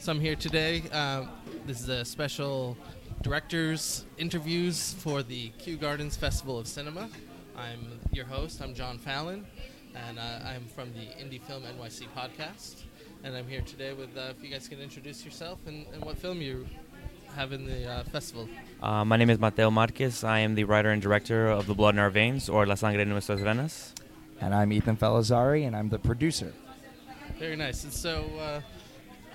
So I'm here today. Uh, this is a special directors interviews for the Kew Gardens Festival of Cinema. I'm your host. I'm John Fallon, and uh, I'm from the Indie Film NYC podcast. And I'm here today with, uh, if you guys can introduce yourself and, and what film you have in the uh, festival. Uh, my name is Mateo Marquez. I am the writer and director of The Blood in Our Veins, or La Sangre en Nuestras Venas. And I'm Ethan Felizzari, and I'm the producer. Very nice. And so uh,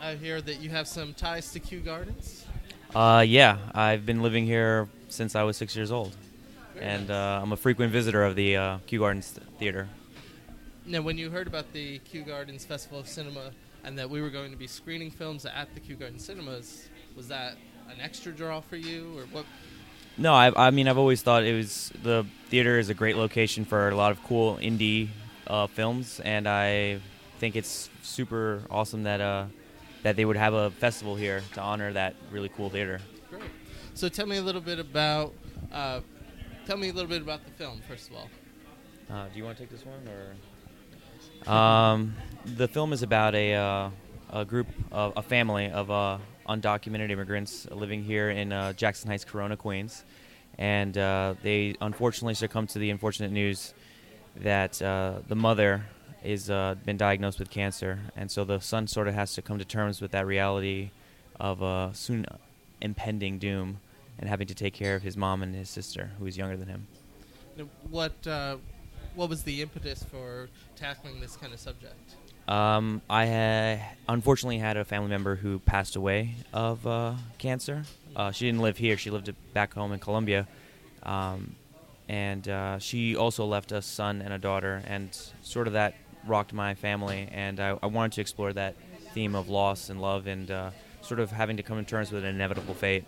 I hear that you have some ties to Kew Gardens. Uh, yeah, I've been living here since I was six years old, Very and nice. uh, I'm a frequent visitor of the uh, Kew Gardens th- Theater. Now, when you heard about the Kew Gardens Festival of Cinema and that we were going to be screening films at the Kew Gardens Cinemas, was that an extra draw for you, or what? No, I, I mean I've always thought it was the theater is a great location for a lot of cool indie uh, films, and I think it's super awesome that uh, that they would have a festival here to honor that really cool theater. Great. So, tell me a little bit about. Uh, tell me a little bit about the film, first of all. Uh, do you want to take this one or? Um, the film is about a uh, a group of a family of uh, undocumented immigrants living here in uh, Jackson Heights, Corona, Queens, and uh, they unfortunately succumb to the unfortunate news that uh, the mother is uh, been diagnosed with cancer, and so the son sort of has to come to terms with that reality of uh, soon impending doom, and having to take care of his mom and his sister, who is younger than him. What uh, What was the impetus for tackling this kind of subject? Um, I ha- unfortunately had a family member who passed away of uh, cancer. Uh, she didn't live here; she lived back home in Colombia, um, and uh, she also left a son and a daughter. And sort of that rocked my family, and I, I wanted to explore that theme of loss and love, and uh, sort of having to come to terms with an inevitable fate.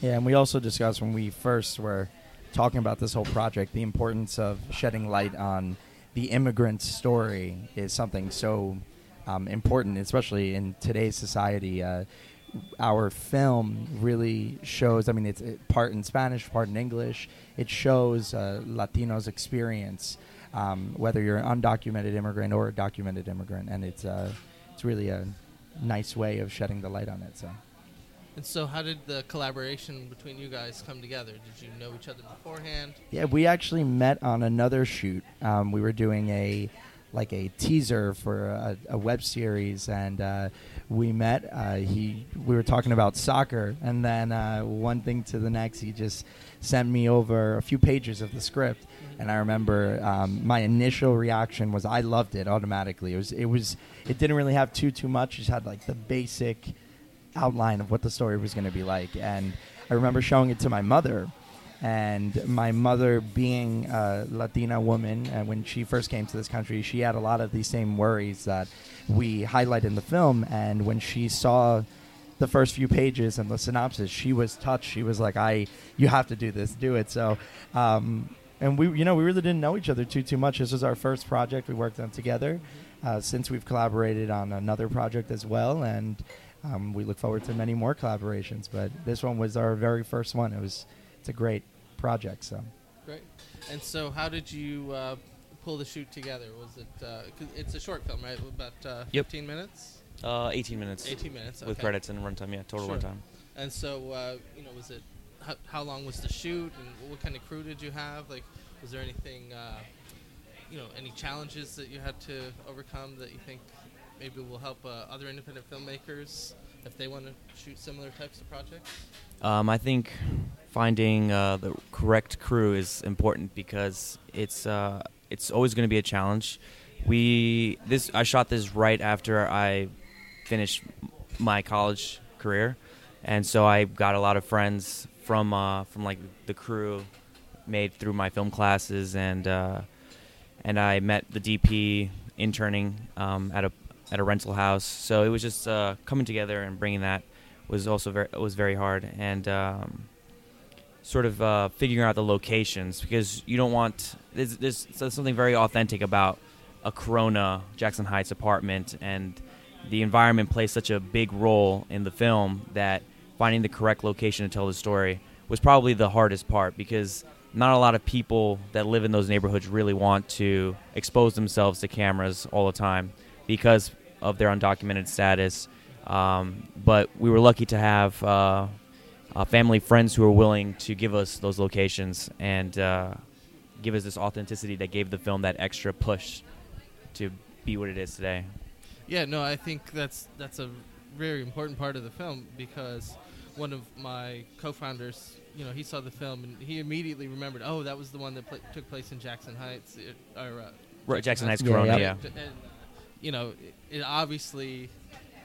Yeah, and we also discussed when we first were talking about this whole project the importance of shedding light on the immigrant story is something so um, important, especially in today's society. Uh, our film really shows. I mean, it's it, part in Spanish, part in English. It shows uh, Latinos' experience, um, whether you're an undocumented immigrant or a documented immigrant, and it's uh, it's really a nice way of shedding the light on it. So. And so, how did the collaboration between you guys come together? Did you know each other beforehand? Yeah, we actually met on another shoot. Um, we were doing a like a teaser for a, a web series, and uh, we met. Uh, he we were talking about soccer, and then uh, one thing to the next, he just sent me over a few pages of the script. And I remember um, my initial reaction was I loved it automatically. It was it was it didn't really have too too much. It just had like the basic outline of what the story was going to be like. And I remember showing it to my mother, and my mother being a Latina woman, and when she first came to this country, she had a lot of these same worries that we highlight in the film. And when she saw the first few pages and the synopsis, she was touched. She was like, "I, you have to do this, do it." So. Um, and we, you know, we really didn't know each other too too much. This was our first project we worked on together. Uh, since we've collaborated on another project as well, and um, we look forward to many more collaborations. But this one was our very first one. It was it's a great project. So Great. And so, how did you uh, pull the shoot together? Was it? Uh, 'cause it's a short film, right? About uh, Yep. 15 minutes. Uh, 18 minutes 18 minutes. with credits and runtime. Yeah, total Sure. runtime. And so, uh, you know, was it? How, how long was the shoot, and what kind of crew did you have? Like, was there anything? Uh, you know, any challenges that you had to overcome that you think maybe will help uh, other independent filmmakers if they want to shoot similar types of projects? Um, I think finding uh, the correct crew is important because it's uh, it's always going to be a challenge. We this I shot this right after I finished my college career, and so I got a lot of friends from uh, from like the crew made through my film classes, and uh, and I met the DP interning um, at a at a rental house. So it was just uh, coming together and bringing that was also very was very hard, and um, sort of uh, figuring out the locations because you don't want there's, there's, there's something very authentic about a Corona Jackson Heights apartment, and the environment plays such a big role in the film that finding the correct location to tell the story was probably the hardest part because not a lot of people that live in those neighborhoods really want to expose themselves to cameras all the time because of their undocumented status. Um, but we were lucky to have uh, uh, family friends who were willing to give us those locations and uh, give us this authenticity that gave the film that extra push to be what it is today. Yeah, no, I think that's that's a very important part of the film because one of my co-founders, you know, he saw the film and he immediately remembered, oh, that was the one that pla took place in Jackson Heights, it, or uh, Right, Jackson Heights Yeah, Corona, yeah. yeah. And, you know, it, it obviously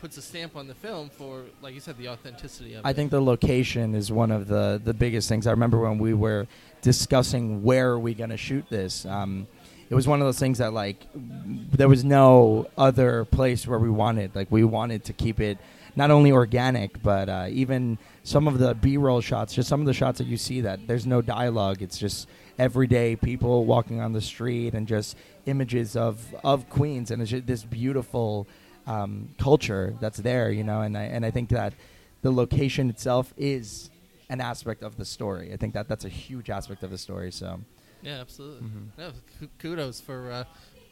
puts a stamp on the film for, like you said, the authenticity of it. I think the location is one of the the biggest things. I remember when we were discussing where are we going to shoot this. Um, it was one of those things that like there was no other place where we wanted. Like we wanted to keep it not only organic, but uh, even some of the B-roll shots, just some of the shots that you see that there's no dialogue. It's just everyday people walking on the street and just images of of Queens, and it's just this beautiful um, culture that's there, you know. And I and I think that the location itself is an aspect of the story. I think that that's a huge aspect of the story. So yeah, absolutely. Mhm. No, kudos for uh,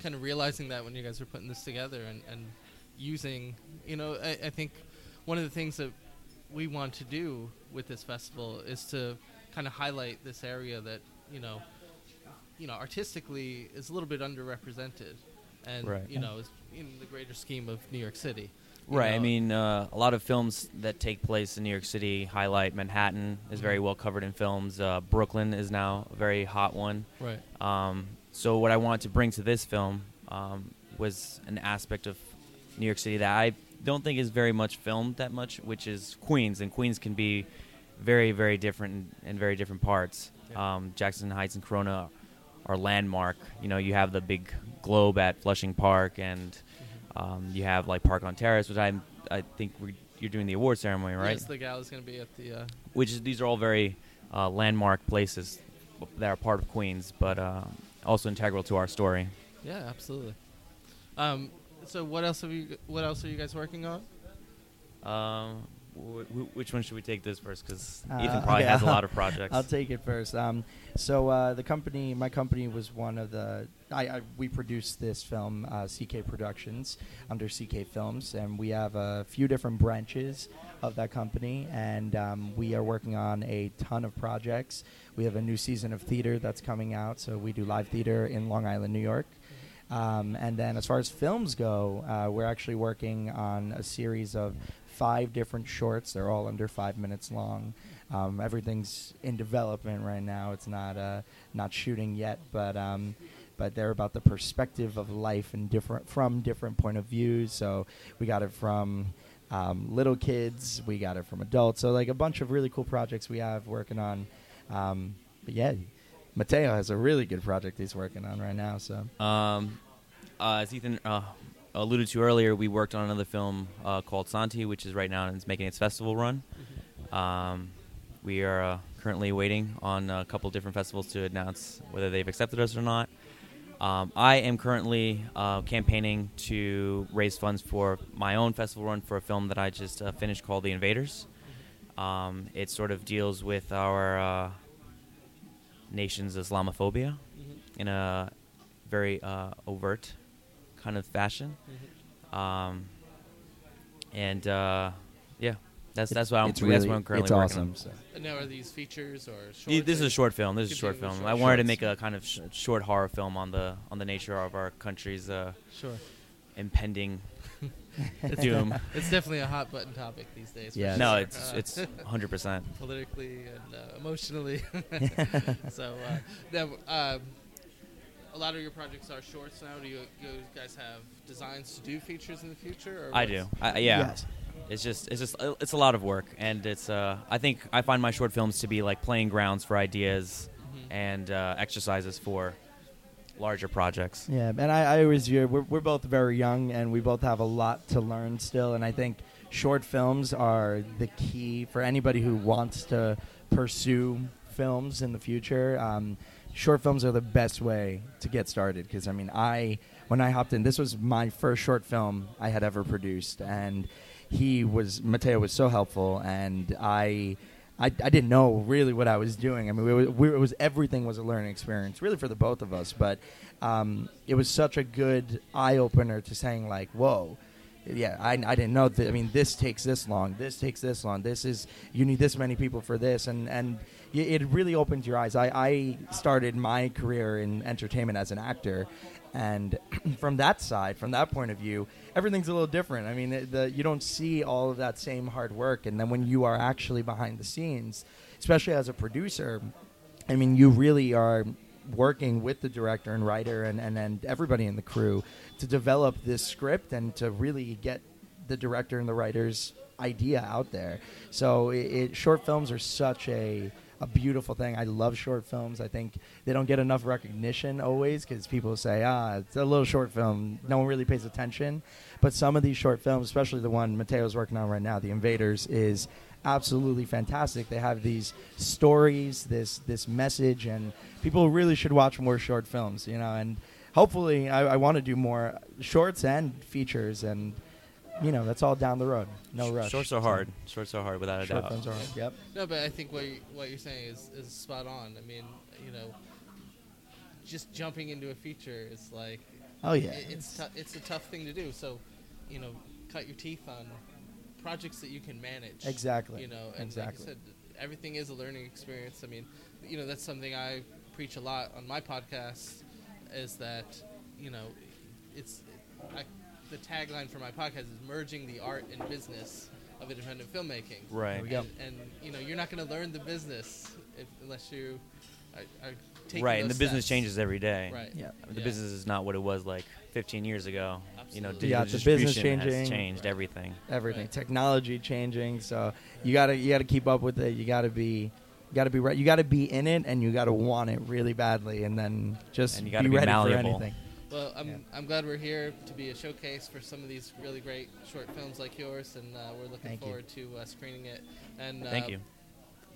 kind of realizing that when you guys were putting this together and, and using, you know, I, I think one of the things that we want to do with this festival is to kind of highlight this area that, you know, you know, artistically is a little bit underrepresented, and Right. you know, is in the greater scheme of New York City. Right. I mean, uh, a lot of films that take place in New York City highlight Manhattan is very well covered in films. Uh, Brooklyn is now a very hot one. right. Um, so what I wanted to bring to this film um, was an aspect of New York City that I don't think is very much filmed that much, which is Queens, and Queens can be very, very different in, in very different parts. Yeah. Um, Jackson Heights and Corona are landmark. You know, you have the big globe at Flushing Park, and um, you have like Park on Terrace, which I I think we you're doing the award ceremony, right? Yes, the gala's going to be at the. Uh, which is these are all very uh, landmark places that are part of Queens, but uh, also integral to our story. yeah, absolutely. Um, so what else have you? What else are you guys working on? Um, wh- wh- which one should we take this first? Because Uh, Ethan probably okay, has a lot of projects. I'll take it first. Um, so uh, the company, my company, was one of the. I, I we produced this film, uh, CK Productions, under CK Films, and we have a few different branches of that company, and um, we are working on a ton of projects. We have a new season of theater that's coming out, so we do live theater in Long Island, New York. Um, and then, as far as films go, uh, we're actually working on a series of five different shorts. They're all under five minutes long. Um, everything's in development right now. It's not uh, not shooting yet, but um, but they're about the perspective of life and different from different point of views. So we got it from um, little kids, we got it from adults. So like a bunch of really cool projects we have working on. Um, but yeah, Mateo has a really good project he's working on right now. So Um, uh, as Ethan uh, alluded to earlier, we worked on another film uh, called Santi, which is right now and it's making its festival run. Um, we are uh, currently waiting on a couple different festivals to announce whether they've accepted us or not. Um, I am currently uh, campaigning to raise funds for my own festival run for a film that I just uh, finished called The Invaders. Um, it sort of deals with our uh, nation's Islamophobia in a very uh, overt kind of fashion. Um, and uh, yeah, that's that's what I'm. it's that's really what I'm currently it's working awesome. on. So. And now are these features or shorts? Yeah, This is a short film. This is a short film. short I wanted to make a kind of sh- short horror film on the on the nature of our country's uh, Sure. impending It's doom. It's definitely a hot button topic these days. for Yes. No, sure. it's Uh, it's 100. percent politically and uh, emotionally. so uh, now, um, a lot of your projects are shorts now. Do you, you guys have designs to do features in the future? Or I do. I, yeah. Yes. It's just it's just uh, it's a lot of work, and it's uh I think I find my short films to be like playing grounds for ideas Mhm. and uh, exercises for larger projects. Yeah, and I, I always view we're, we're both very young and we both have a lot to learn still. And I think short films are the key for anybody who wants to pursue films in the future. Um, short films are the best way to get started because I mean, I when I hopped in, this was my first short film I had ever produced, and he was Mateo was so helpful, and I. I, I didn't know really what I was doing. I mean, we, we, it was everything was a learning experience, really for the both of us. But um, it was such a good eye opener to saying like, "Whoa, yeah, I, I didn't know that. I mean, this takes this long. This takes this long. This is you need this many people for this, and and it really opened your eyes. I, I started my career in entertainment as an actor, and from that side, from that point of view, everything's a little different. I mean, it- the, you don't see all of that same hard work, and then when you are actually behind the scenes, especially as a producer, I mean, you really are working with the director and writer and, and, and everybody in the crew to develop this script and to really get the director and the writer's idea out there. So it, it, short films are such a a beautiful thing. I love short films. I think they don't get enough recognition always because people say, ah, it's a little short film. No one really pays attention. But some of these short films, especially the one Mateo's working on right now, The Invaders, is absolutely fantastic. They have these stories, this this message, and people really should watch more short films. You know, and hopefully, I, I want to do more shorts and features, and you know, that's all down the road. No rush. Shorts are hard. Shorts are hard without a Short doubt. films are hard. Yep. No, but I think what you, what you're saying is, is spot on. I mean, you know, just jumping into a feature is like Oh yeah. it- it's tou- it's a tough thing to do. So, you know, cut your teeth on projects that you can manage. Exactly. You know, and Exactly. like I said, everything is a learning experience. I mean, you know, that's something I preach a lot on my podcast. Is that you know, it's I, the tagline for my podcast is merging the art and business of independent filmmaking. Right. There we. And, and you know, you're not going to learn the business if, unless you are, are taking Right, and the those business changes every day. Right. Yeah. The Yeah. business is not what it was like 15 years ago. You know, digital Yeah, the business distribution has changing. changed everything. everything Right. technology changing so you gotta you gotta keep up with it you gotta be you gotta be right you gotta be in it and you gotta want it really badly and then just And you be gotta be ready for anything Well, I'm, Yeah. I'm glad we're here to be a showcase for some of these really great short films like yours, and uh, we're looking Thank you. forward to uh, screening it. And uh, Thank you.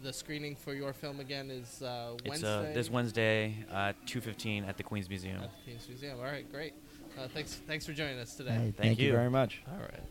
The screening for your film again is uh, It's Wednesday. uh, this Wednesday, uh, 2:15 at the Queens Museum. at the Queens Museum. All right, great. Uh, thanks, thanks for joining us today. Hey, Thank thank you you. very much All right.